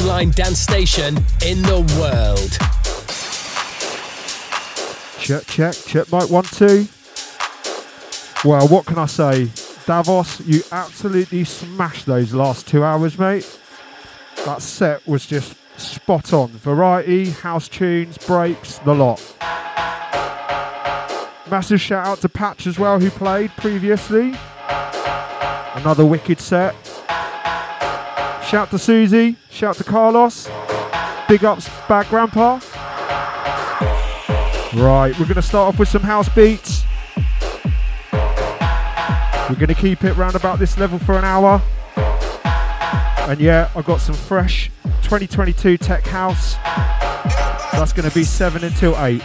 online dance station in the world. Check, check, check, mic one, two. Well, what can I say? Davos, you absolutely smashed those last two hours, mate. That set was just spot on. Variety, house tunes, breaks, the lot. Massive shout out to Patch as well, who played previously. Another wicked set. Shout to Susie, shout to Carlos. Big ups, Bad Grandpa. Right, we're going to start off with some house beats. We're going to keep it round about this level for an hour. And yeah, I've got some fresh 2022 tech house. That's going to be 7 until 8.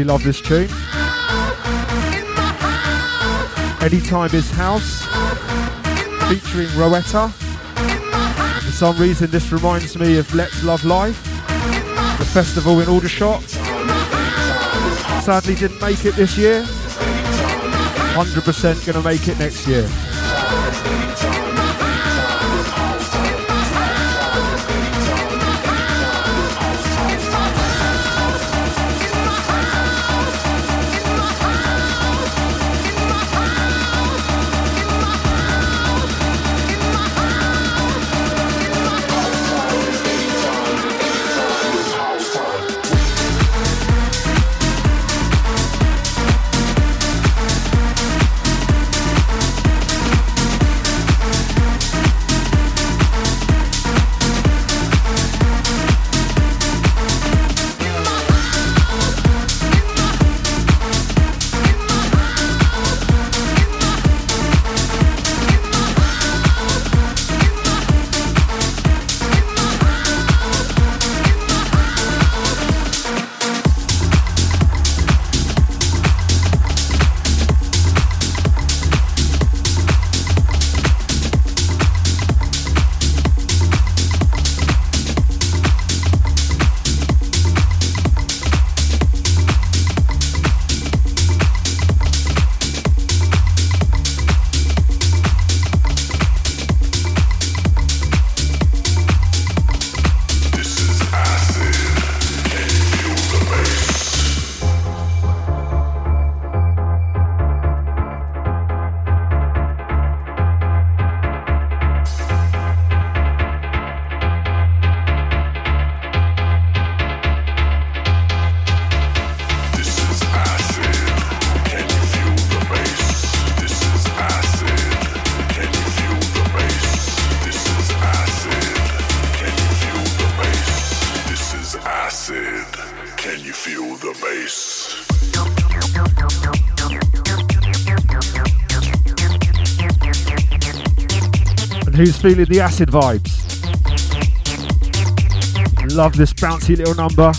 Absolutely love this tune. Anytime is House featuring Rowetta. For some reason, this reminds me of Let's Love Life, the festival in Aldershot. Sadly, didn't make it this year. 100% going to make it next year. Feeling the acid vibes. Love this bouncy little number.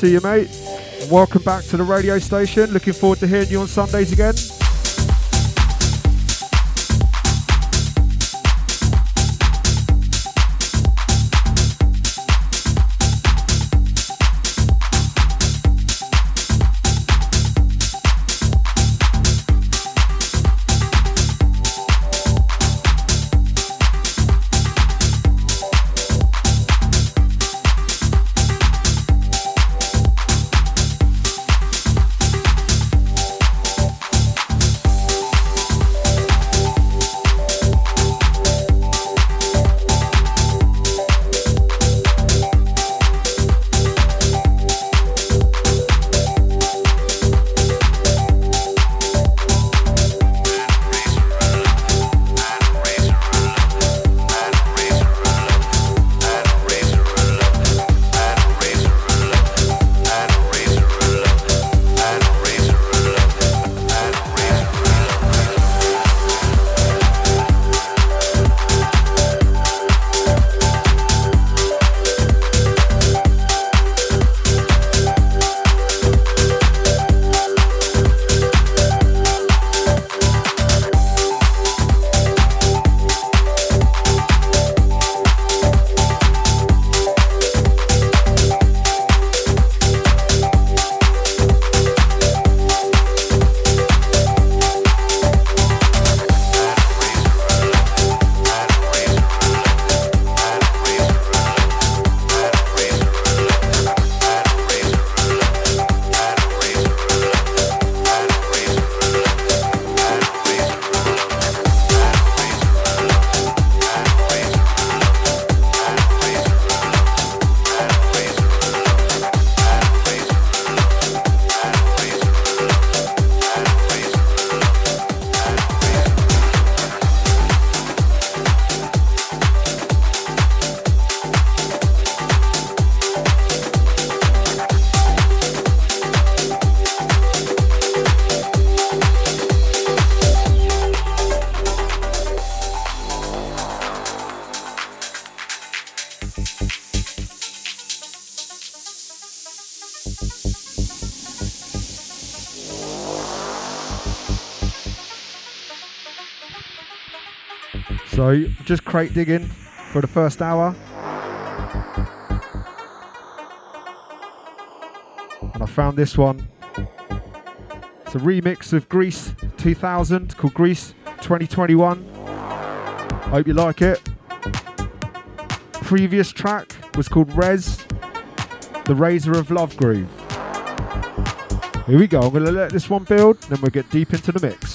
See you, mate. welcome back to the radio station. Looking forward to hearing you on Sundays again. Just crate digging for the first hour. And I found this one. It's a remix of Greece 2000 called Greece 2021. Hope you like it. Previous track was called Rez, the Razor of Love Groove. Here we go. I'm going to let this one build, then we'll get deep into the mix.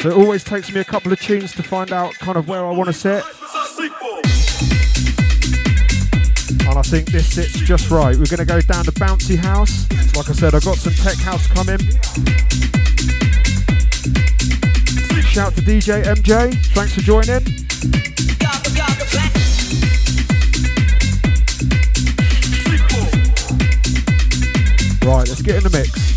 So it always takes me a couple of tunes to find out kind of where I want to set. And I think this sits just right. We're going to go down to Bouncy House. Like I said, I've got some tech house coming. Shout to DJ MJ. Thanks for joining. Right, let's get in the mix.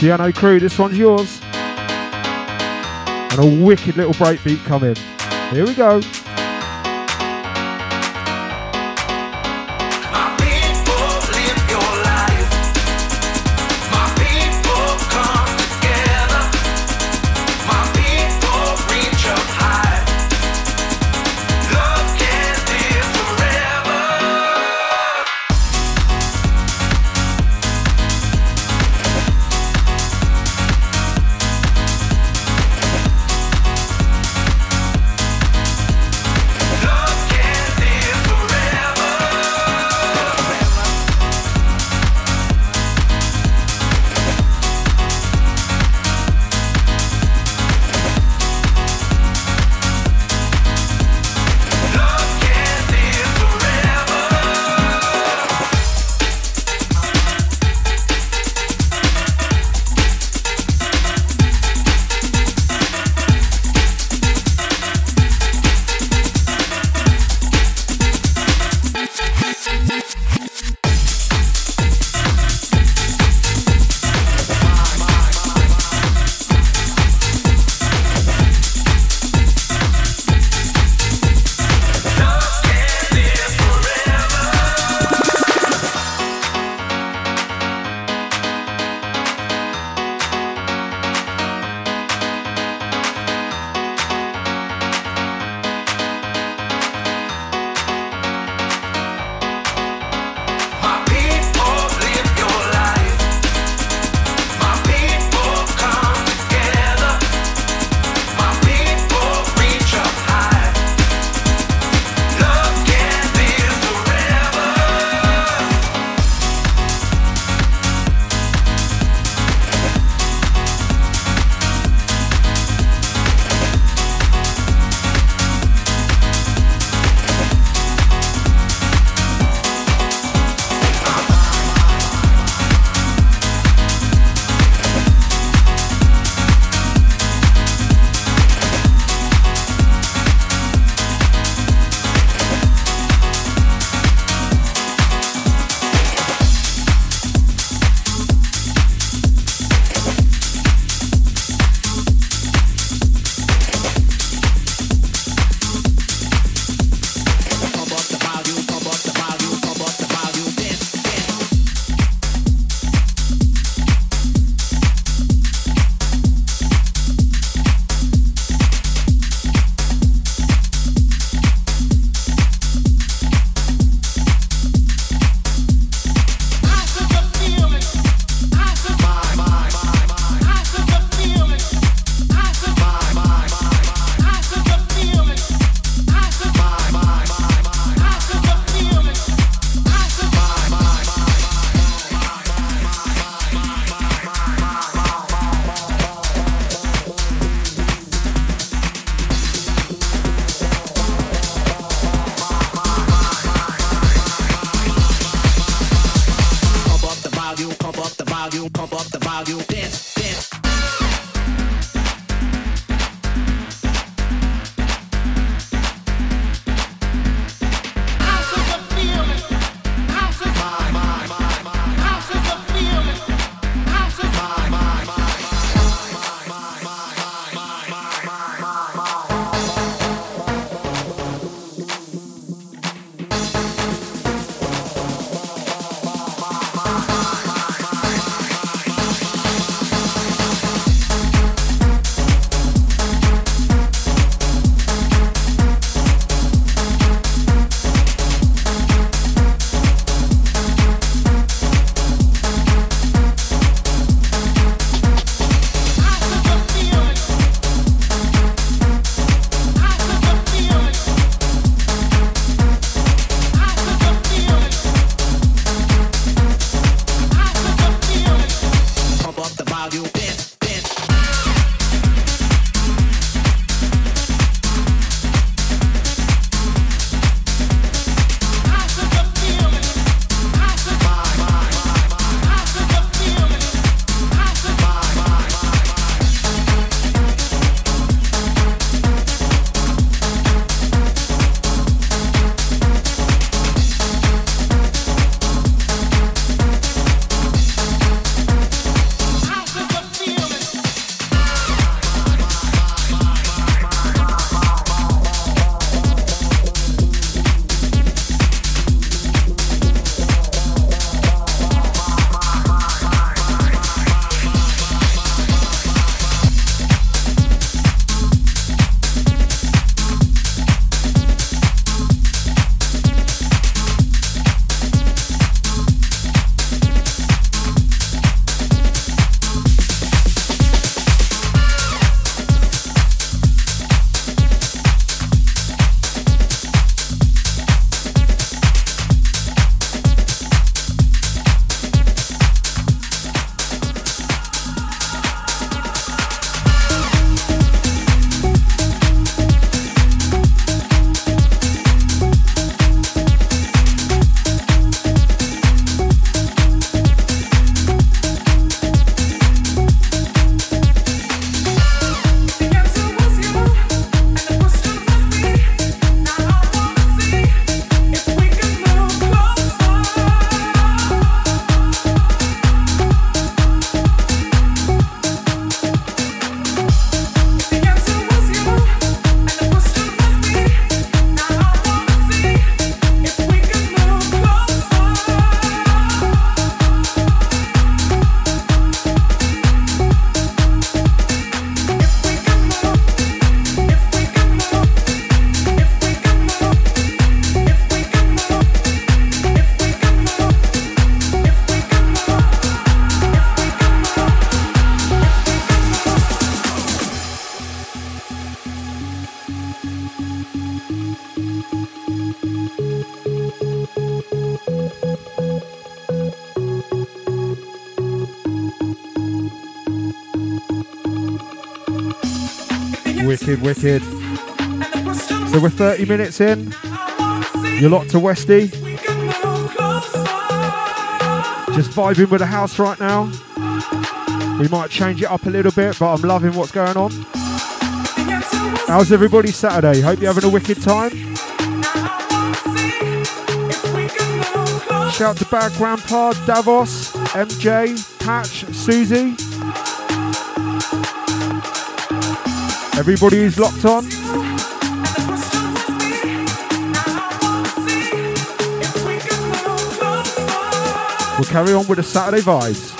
Piano crew, this one's yours. And a wicked little breakbeat coming. Here we go. Wicked. So we're 30 minutes in. You're locked to Westy. Just vibing with the house right now. We might change it up a little bit, but I'm loving what's going on. How's everybody Saturday? Hope you're having a wicked time. Shout to Bad Grandpa, Davos, MJ, Patch, Susie. Everybody who's locked on. We'll carry on with the Saturday vibes.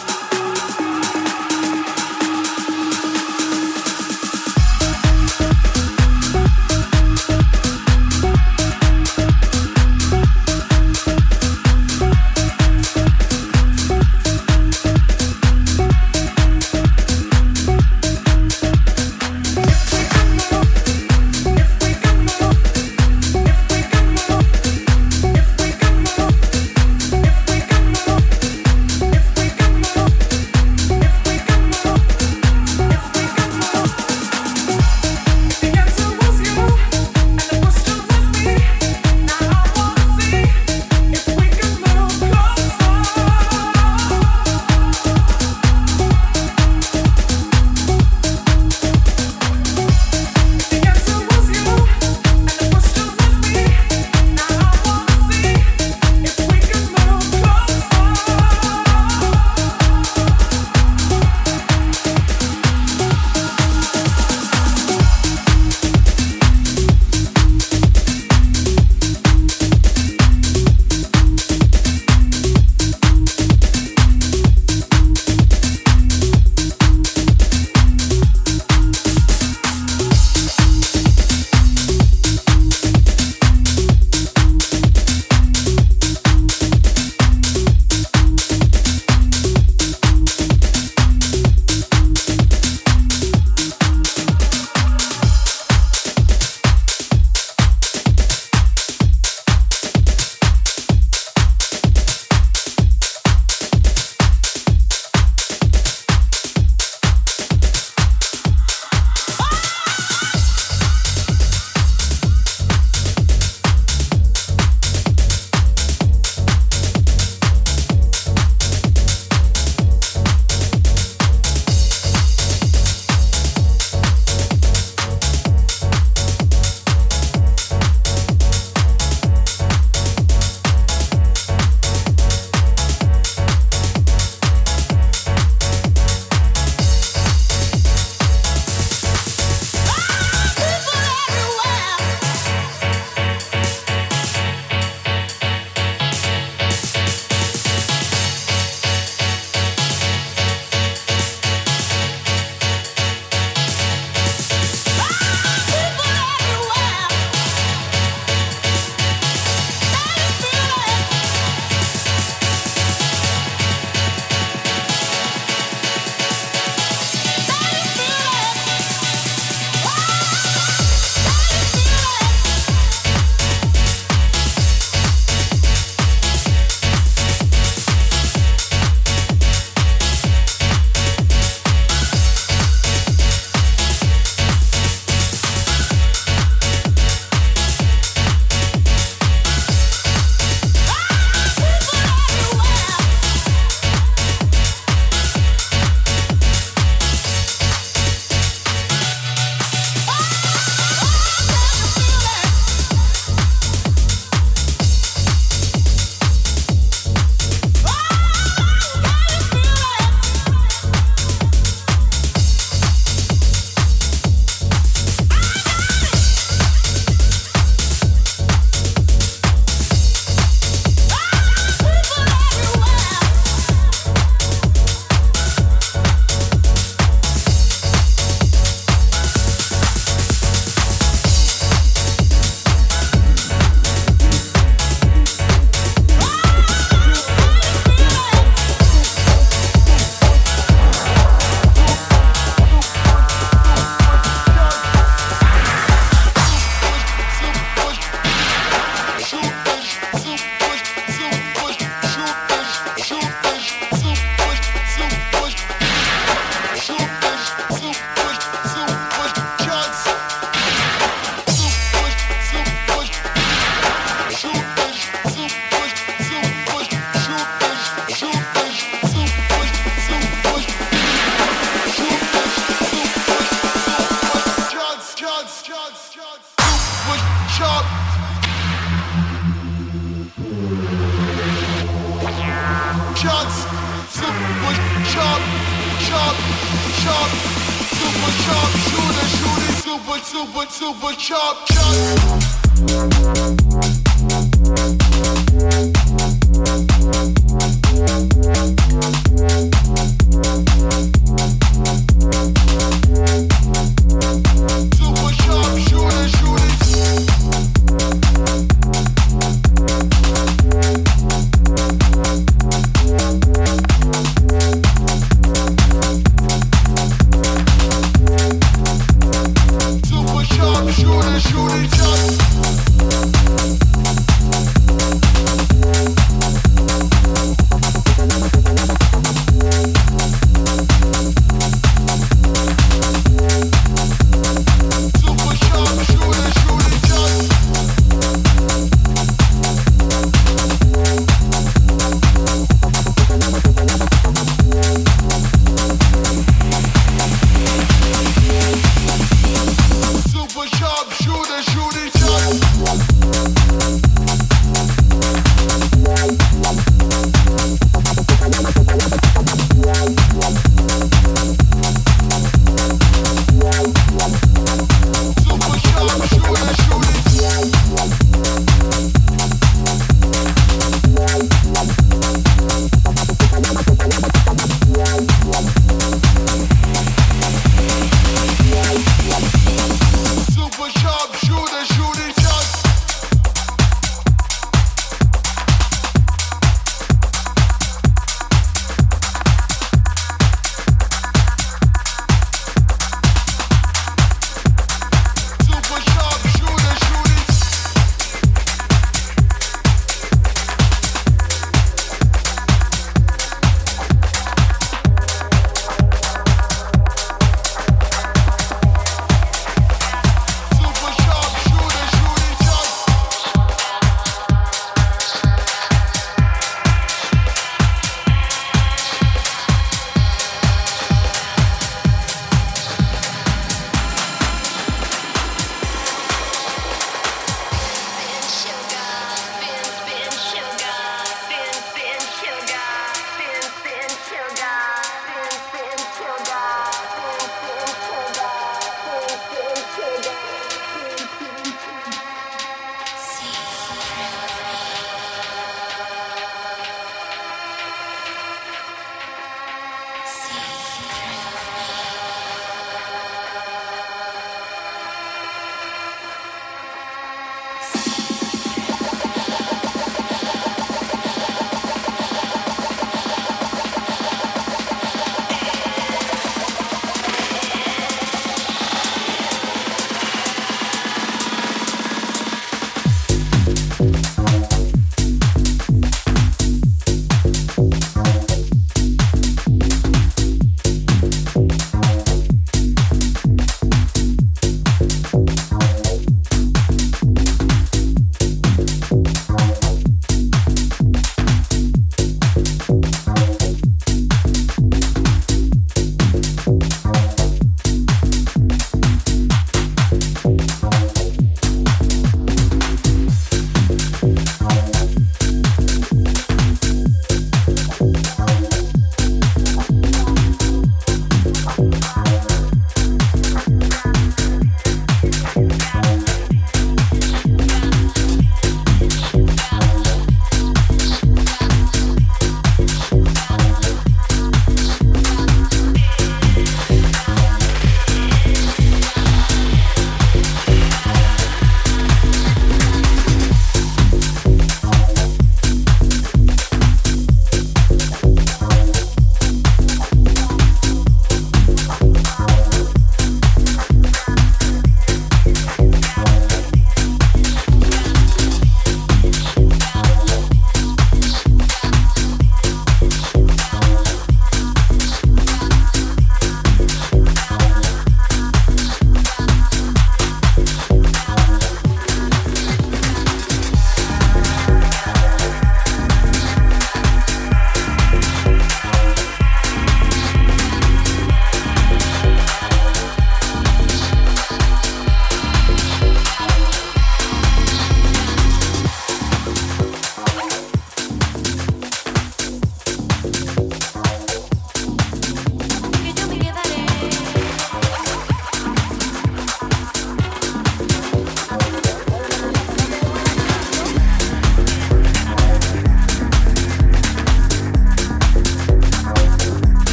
Super, chop chop.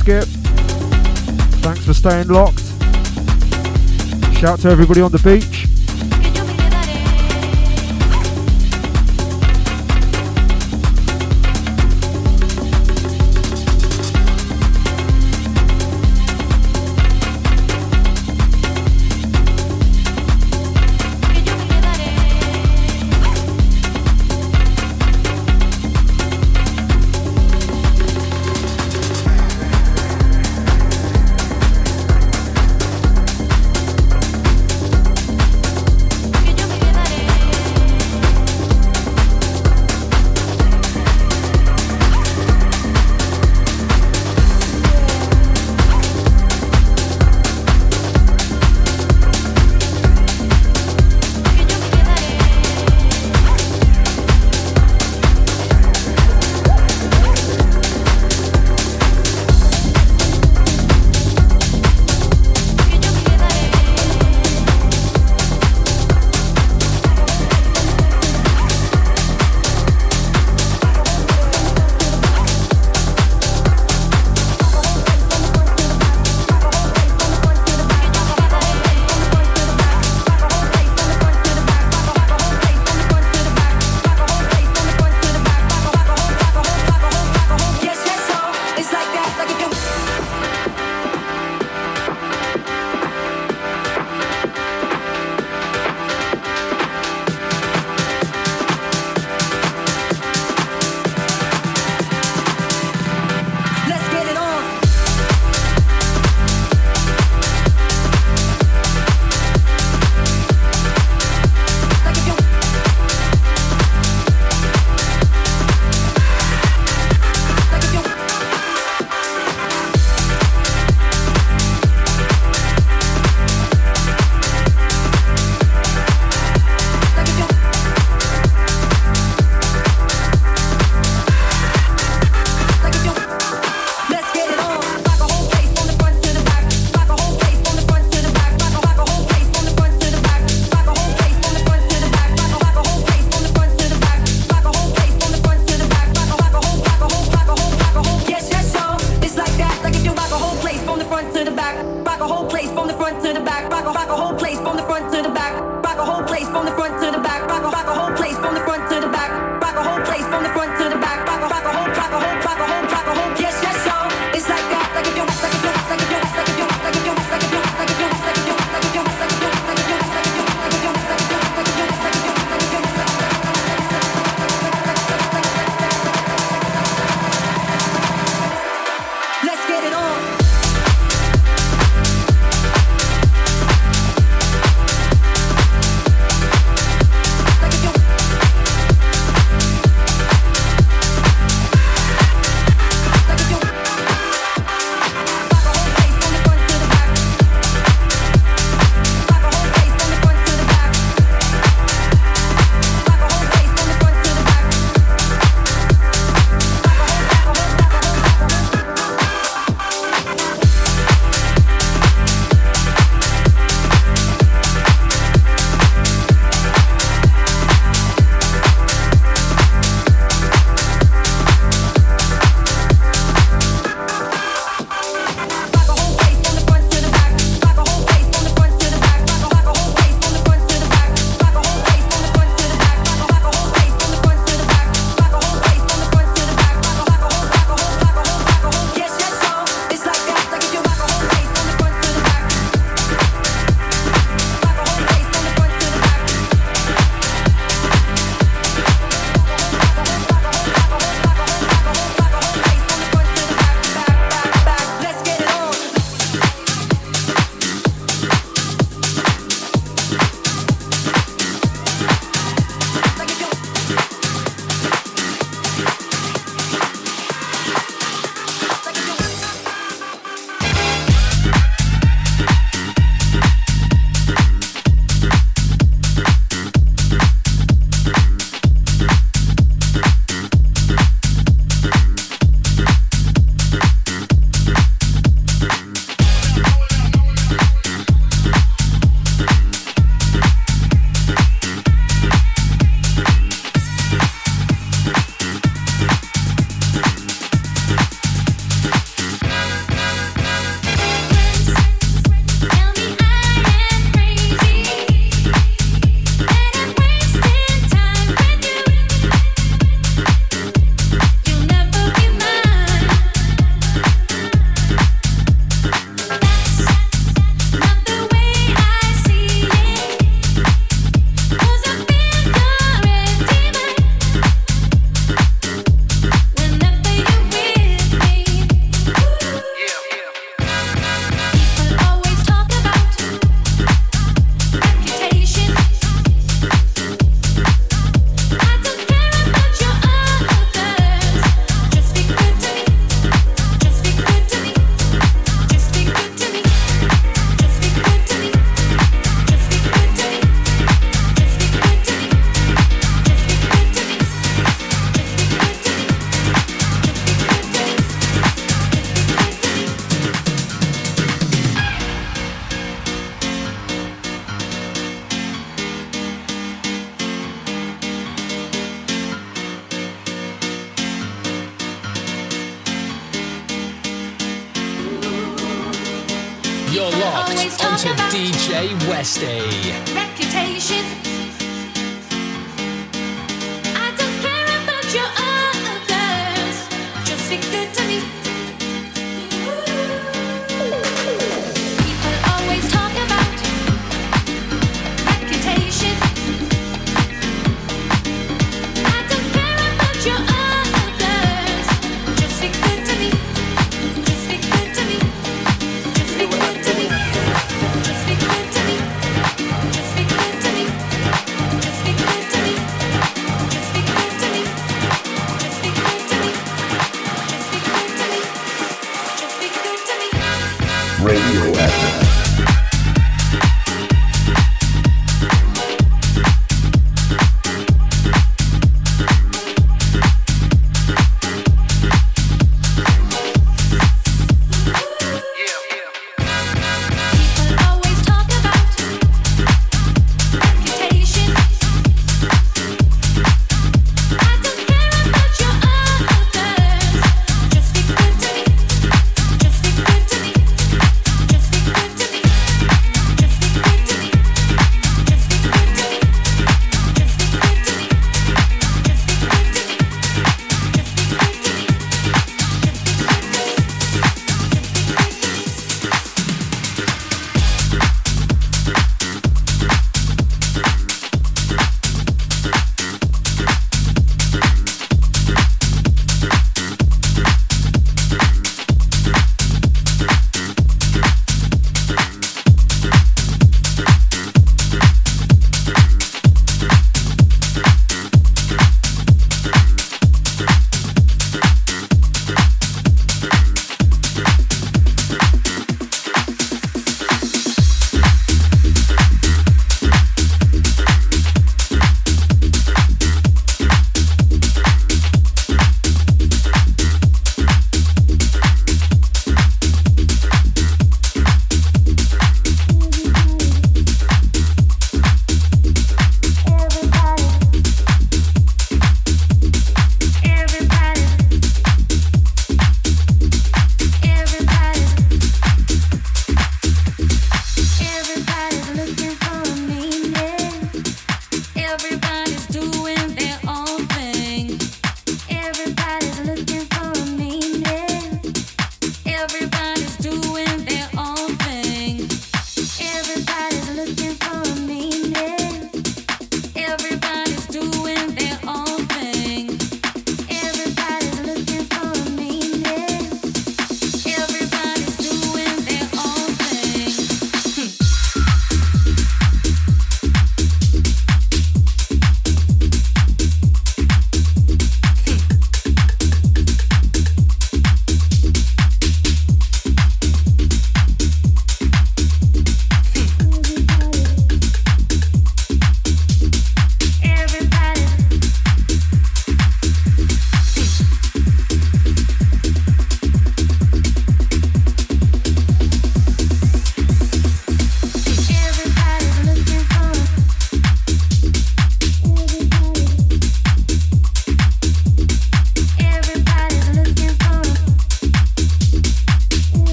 Skip. Thanks for staying locked. Shout to everybody on the beach.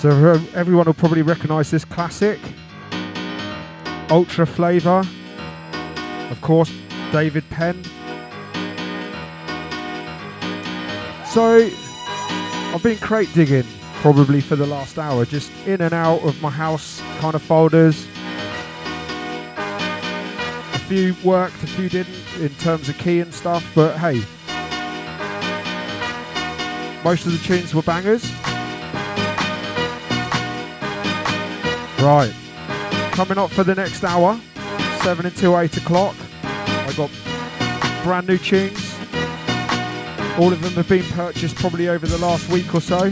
So everyone will probably recognise this classic. Ultra Flava. Of course, David Penn. So I've been crate digging probably for the last hour, just in and out of my house kind of folders. A few worked, a few didn't in terms of key and stuff, but hey, most of the tunes were bangers. Right, coming up for the next hour, 7 until 8 o'clock. I got brand new tunes. All of them have been purchased probably over the last week or so.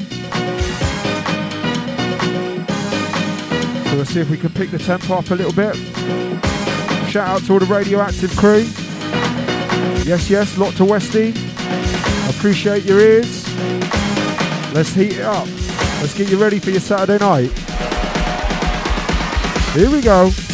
So we'll see if we can pick the tempo up a little bit. Shout out to all the radioactive crew. Yes, yes, lot to Westy. Appreciate your ears. Let's heat it up. Let's get you ready for your Saturday night. Here we go.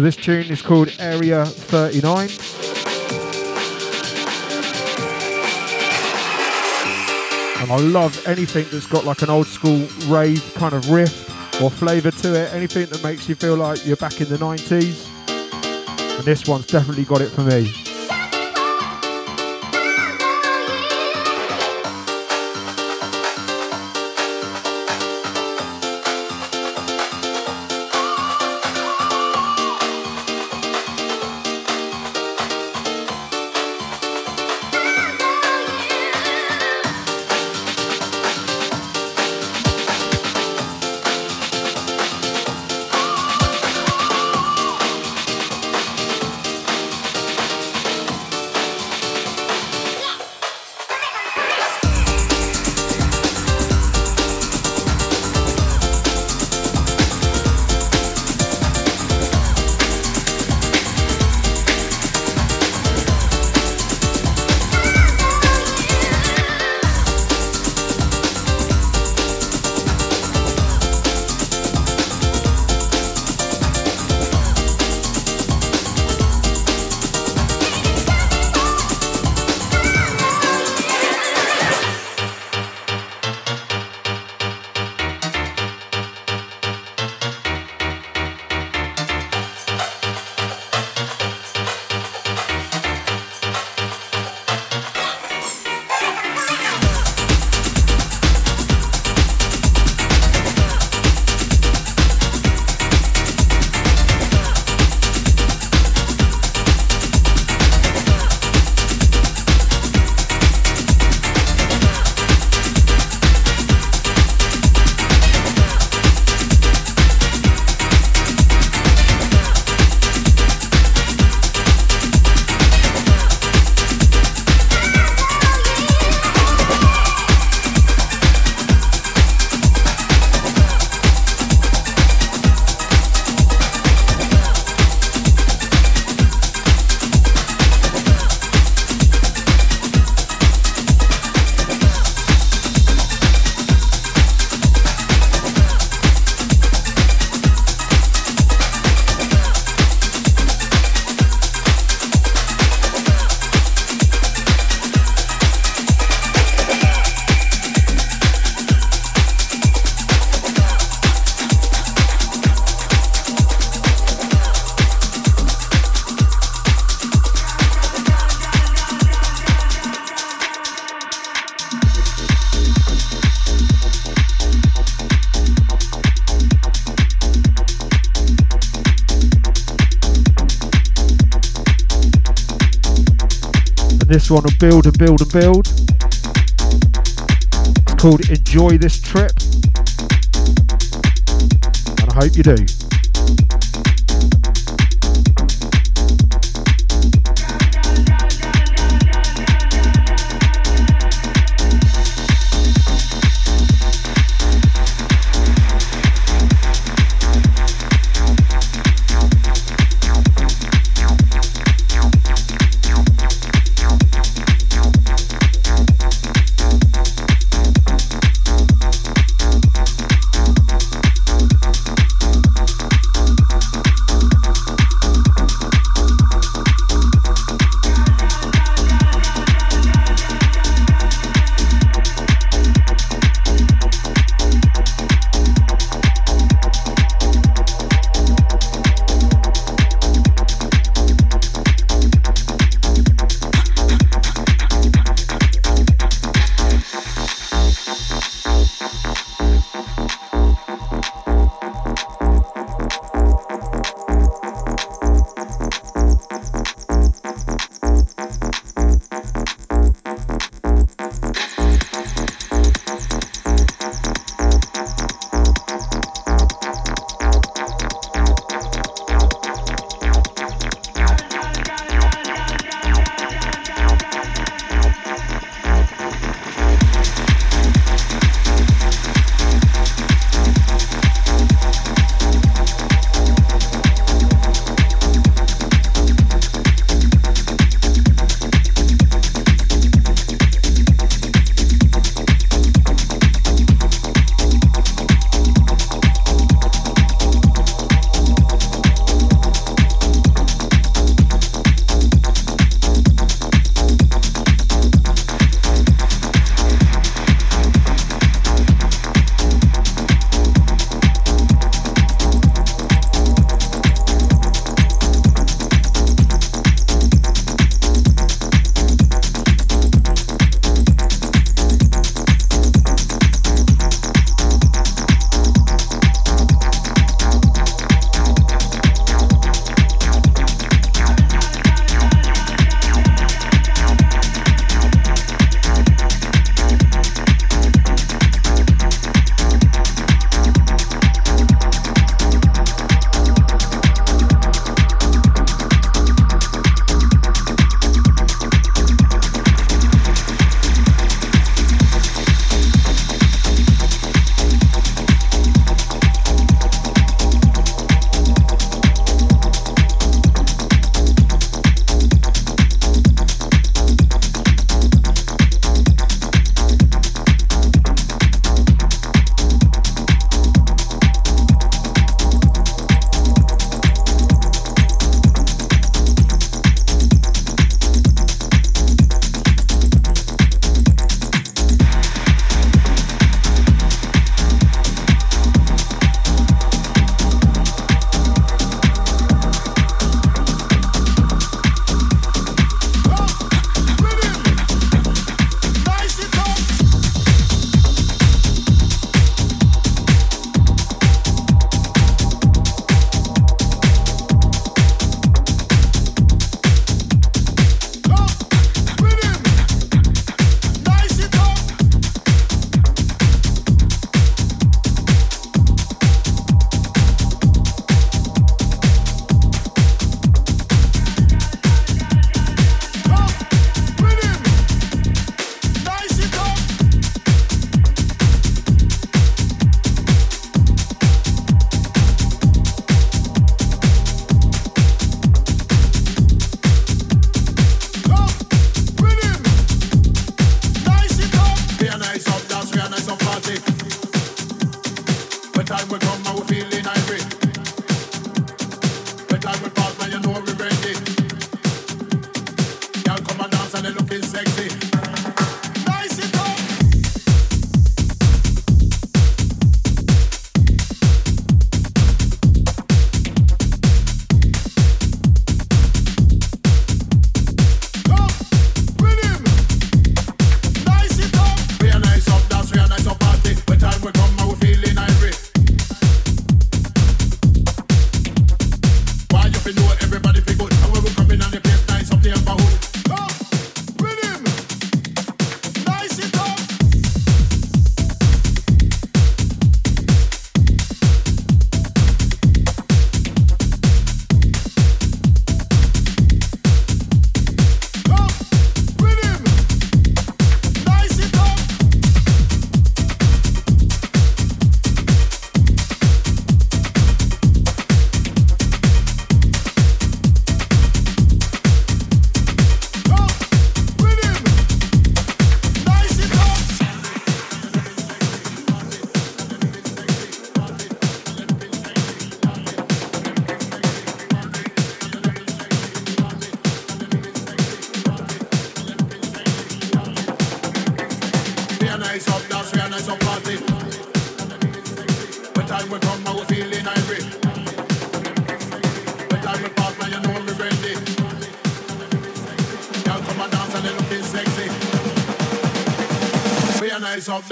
So this tune is called Area 39. And I love anything that's got like an old school rave kind of riff or flavour to it. Anything that makes you feel like you're back in the 90s. And this one's definitely got it for me. This one will build and build and build. It's called Enjoy This Trip. And I hope you do.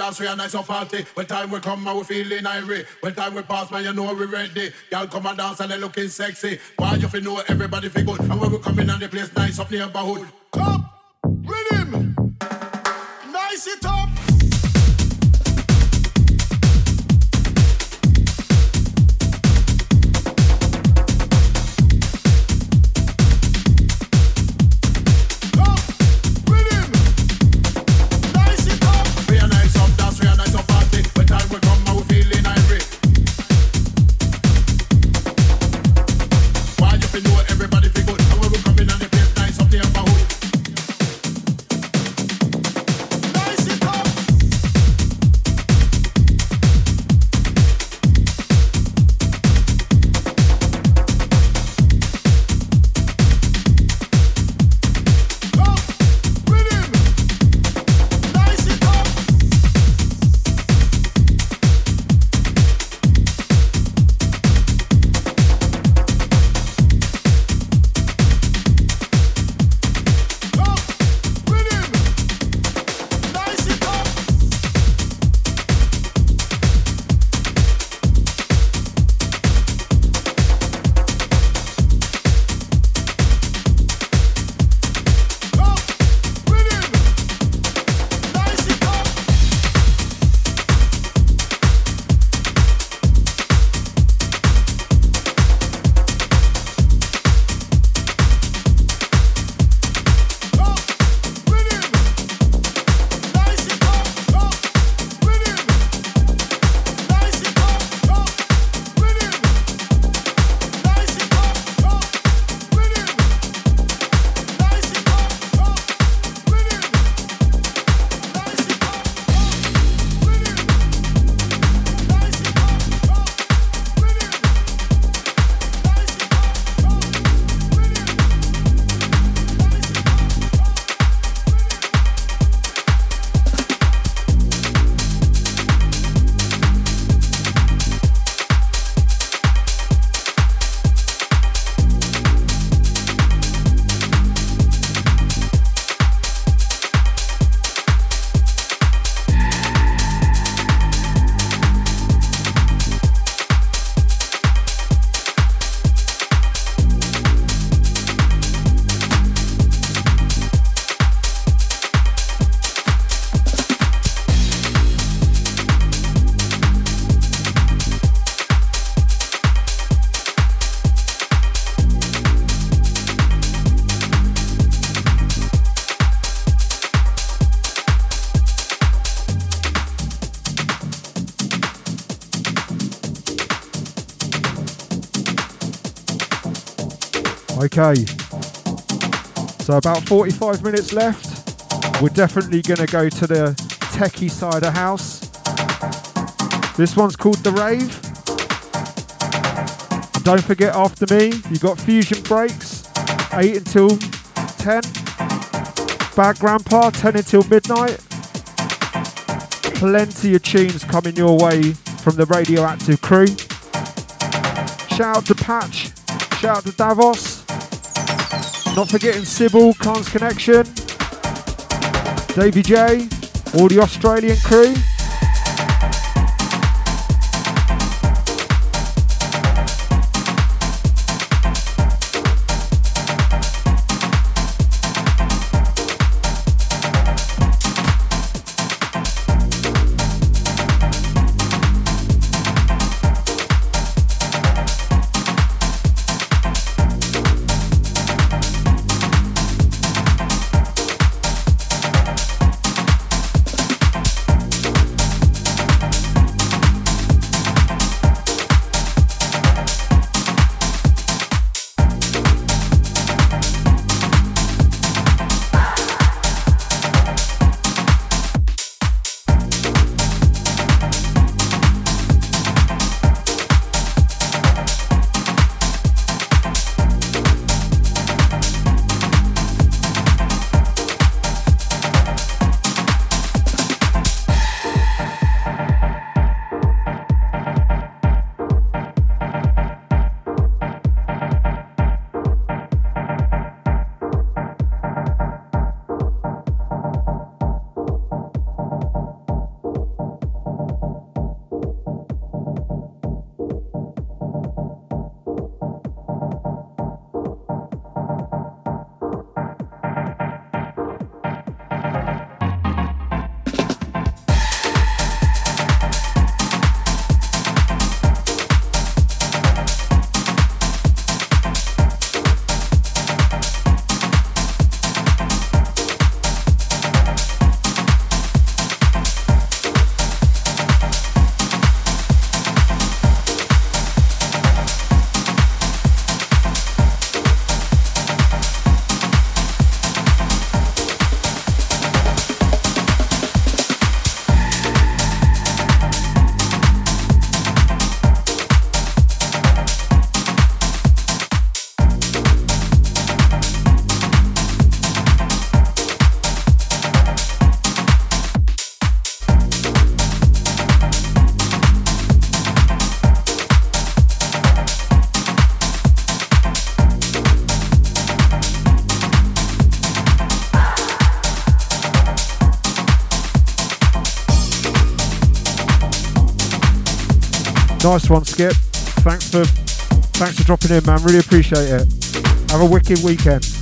Dance, we are nice up party. When time we come, I will feeling irate. When time we pass, man, you know we ready. Y'all come and dance and they looking sexy. Why you fi know everybody fi good? And when we come in and the place nice up neighborhood. Okay. So about 45 minutes left. We're definitely going to go to the techie side of house. This one's called The Rave. Don't forget after me, you've got Fusion Breaks, 8 until 10. Bad Grandpa, 10 until midnight. Plenty of tunes coming your way from the Radioactive crew. Shout out to Patch, shout out to Davos. Not forgetting Sybil, Khan's Connection, Davey J, all the Australian crew. Nice one, Skip. Thanks for thanks for dropping in, man. Really appreciate it. Have a wicked weekend.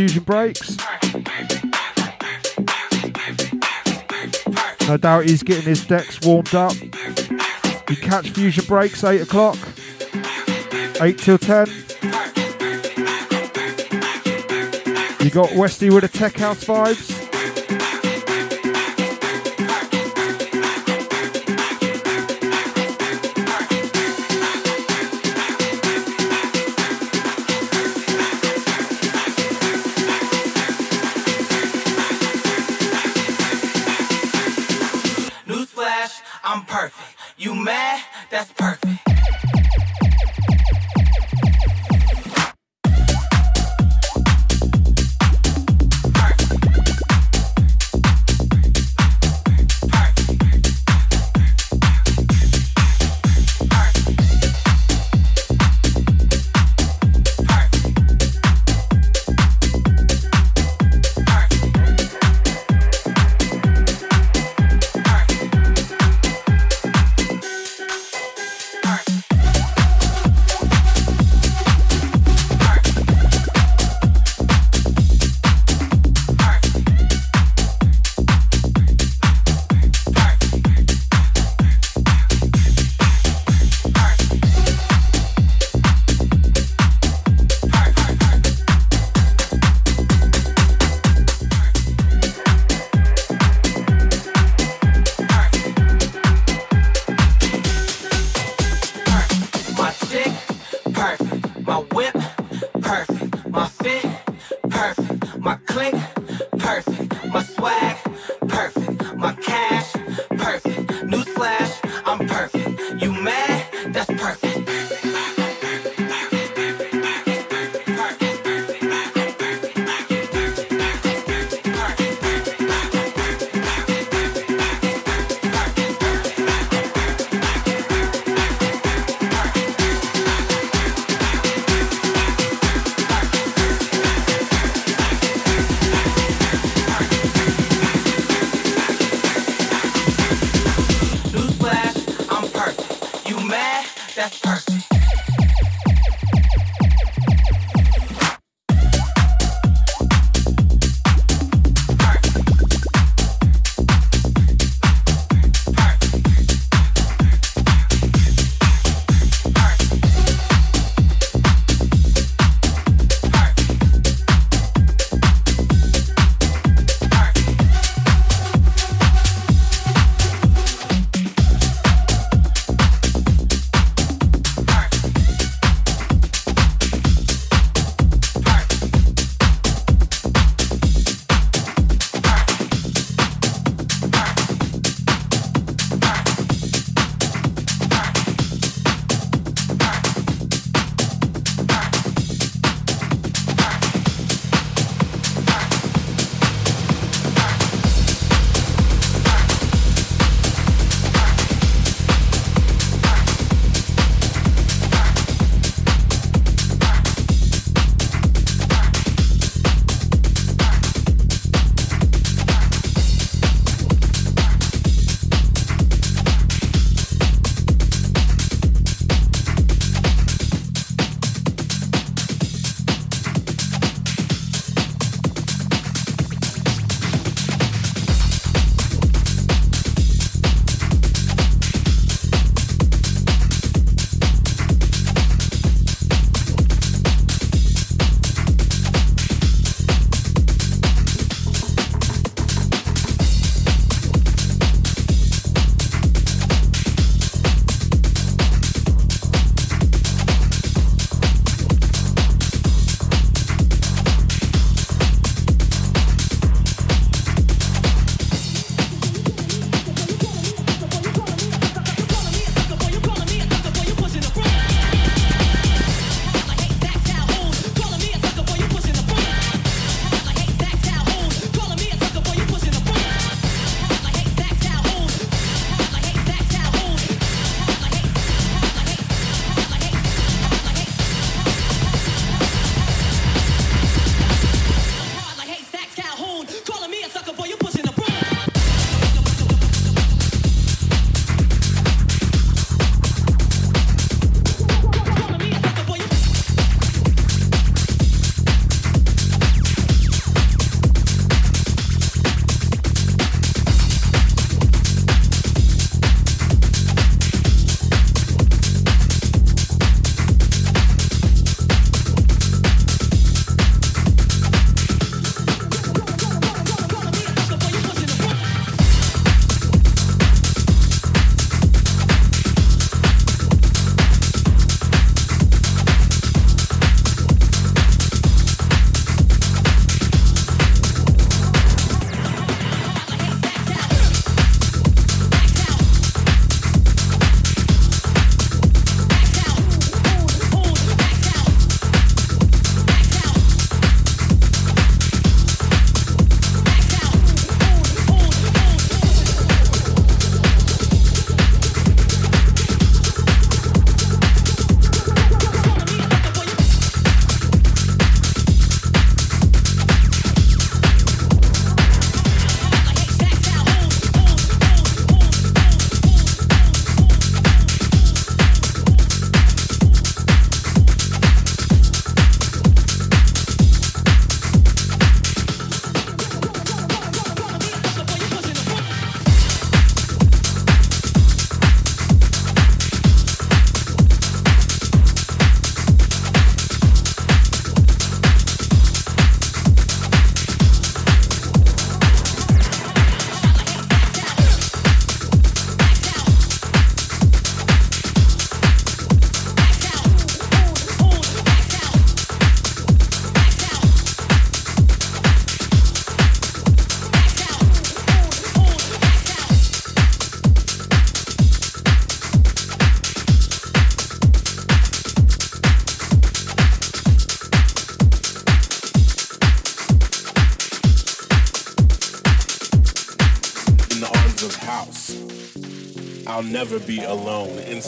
Fusion Breaks. No doubt he's getting his decks warmed up. You catch Fusion Breaks 8 o'clock, 8 till 10. You got Westy with the Tech House vibes.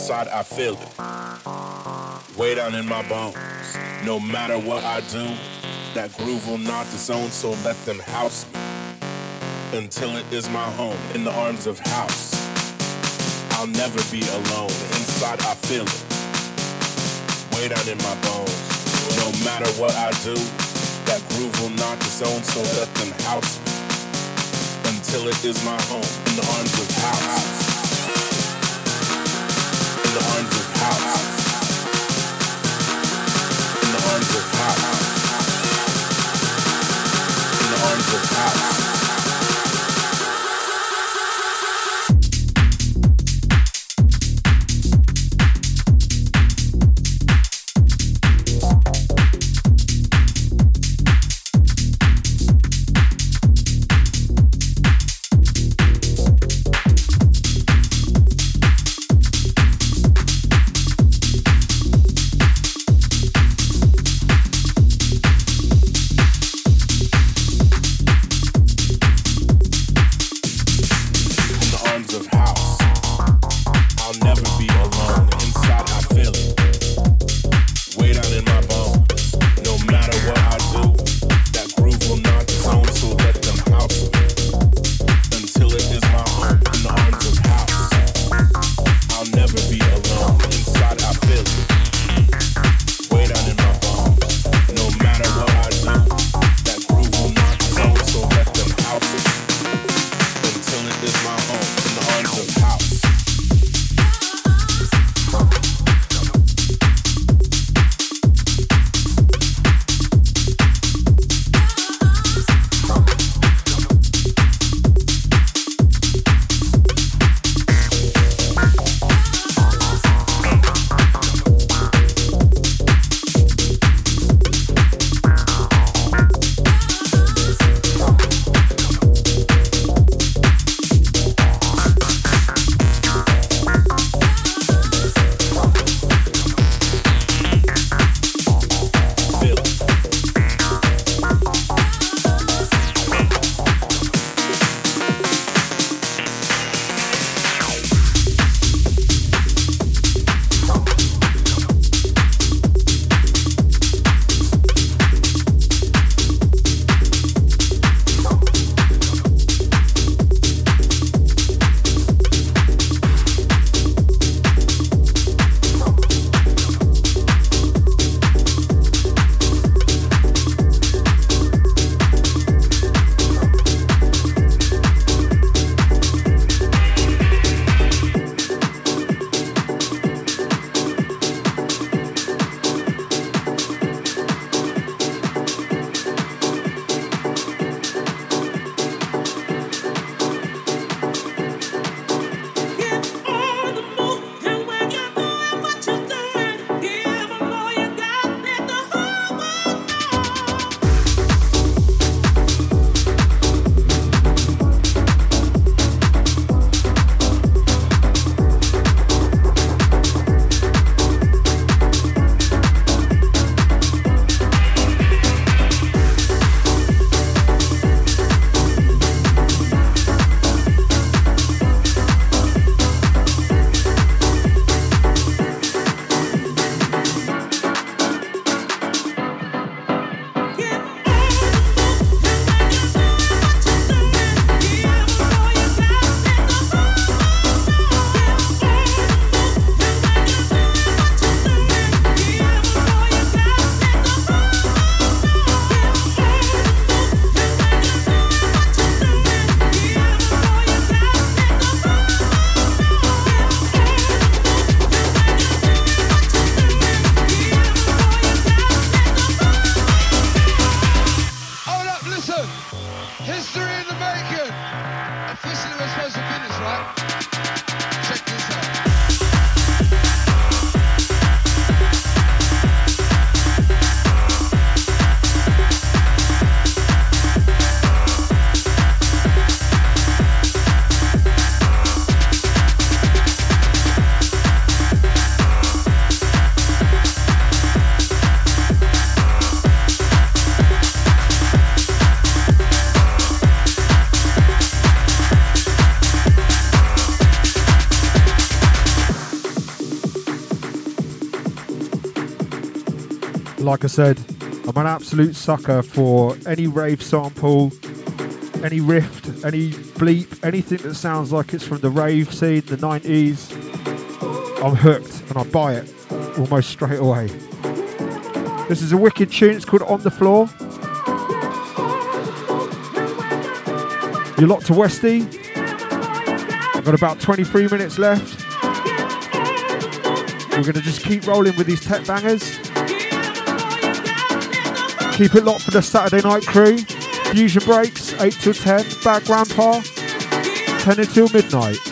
Inside, I feel it. Way down in my bones. No matter what I do, that groove will not disown, so let them house me. Until it is my home, in the arms of house. I'll never be alone. Inside, I feel it. Way down in my bones. No matter what I do, that groove will not disown, so let them house me. Until it is my home, in the arms of house. In Come inside. Like I said, I'm an absolute sucker for any rave sample, any rift, any bleep, anything that sounds like it's from the rave scene, the 90s. I'm hooked and I buy it almost straight away. This is a wicked tune, it's called On the Floor. You're locked to Westy. I've got about 23 minutes left. We're going to just keep rolling with these tech bangers. Keep it locked for the Saturday night crew. Fusion breaks, 8 till 10. Bad Grandpa, 10 until midnight.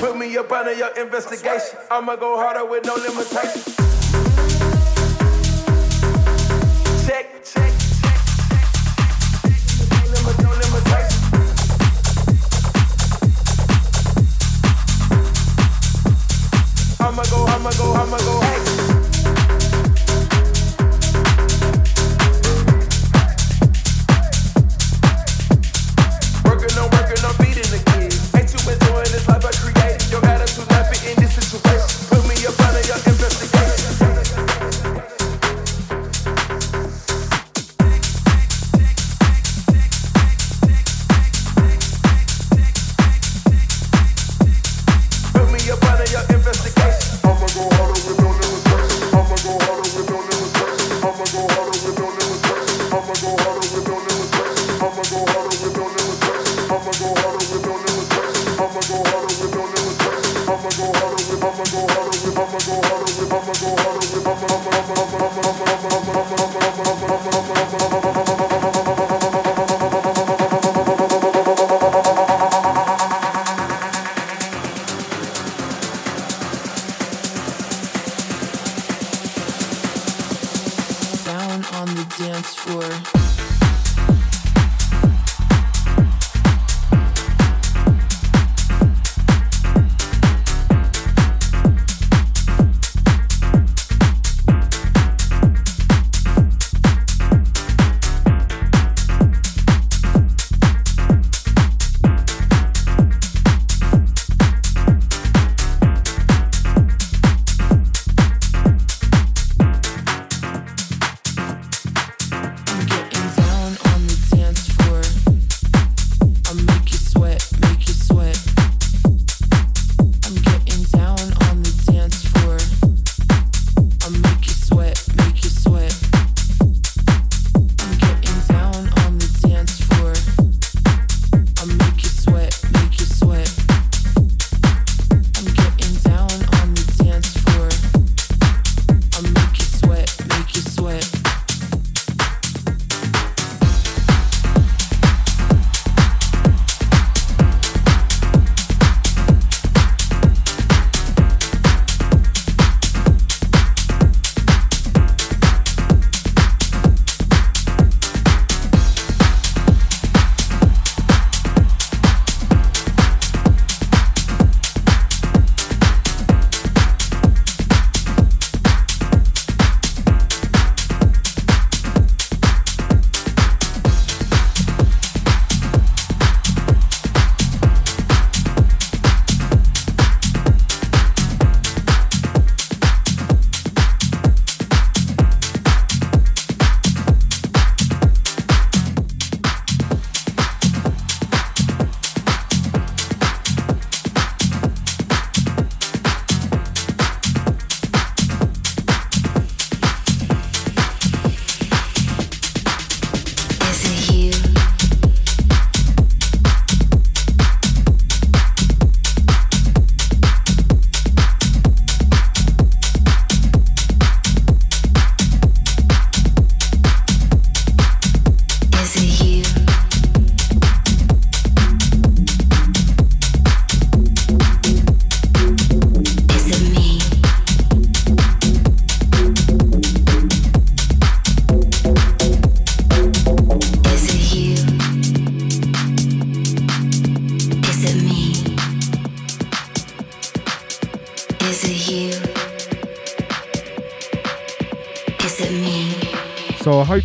Put me up under your investigation. I'ma go harder with no limitations.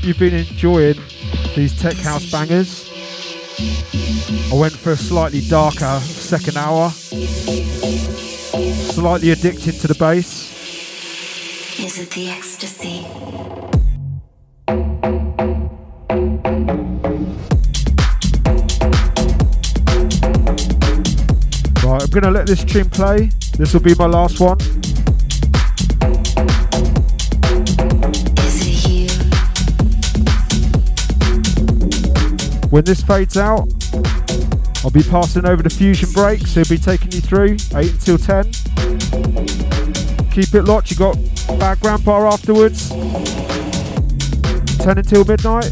Hope you've been enjoying these tech house bangers. I went for a slightly darker second hour. Slightly addicted to the bass. Is it the ecstasy? Right, I'm gonna let this tune play. This will be my last one. When this fades out, I'll be passing over the fusion break, so he'll be taking you through 8 until 10. Keep it locked, you got Bad Grandpa afterwards. 10 until midnight.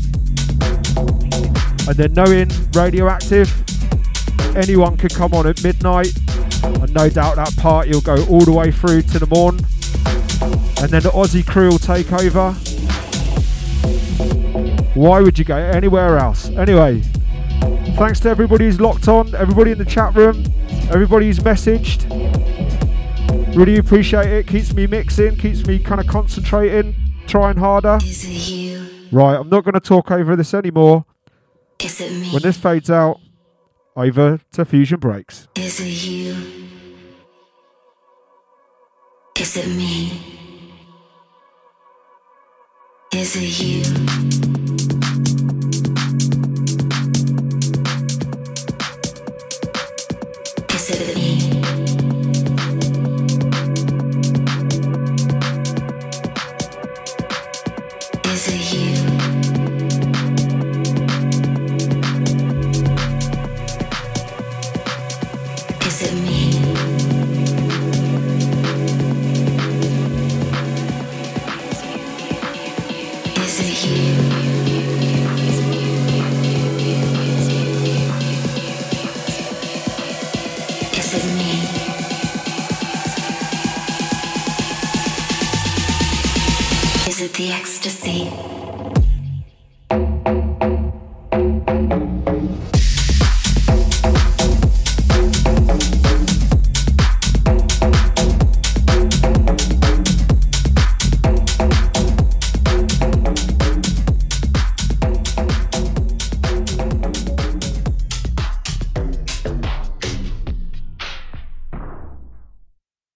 And then knowing radioactive, anyone could come on at midnight. And no doubt that party will go all the way through to the morn. And then the Aussie crew will take over. Why would you go anywhere else? Anyway, thanks to everybody who's locked on, everybody in the chat room, everybody who's messaged. Really appreciate it. Keeps me mixing, keeps me kind of concentrating, trying harder. Is it you? Right, I'm not going to talk over this anymore. Is it me? When this fades out, over to Fusion Breaks. Is it you? Is it me? Is it you?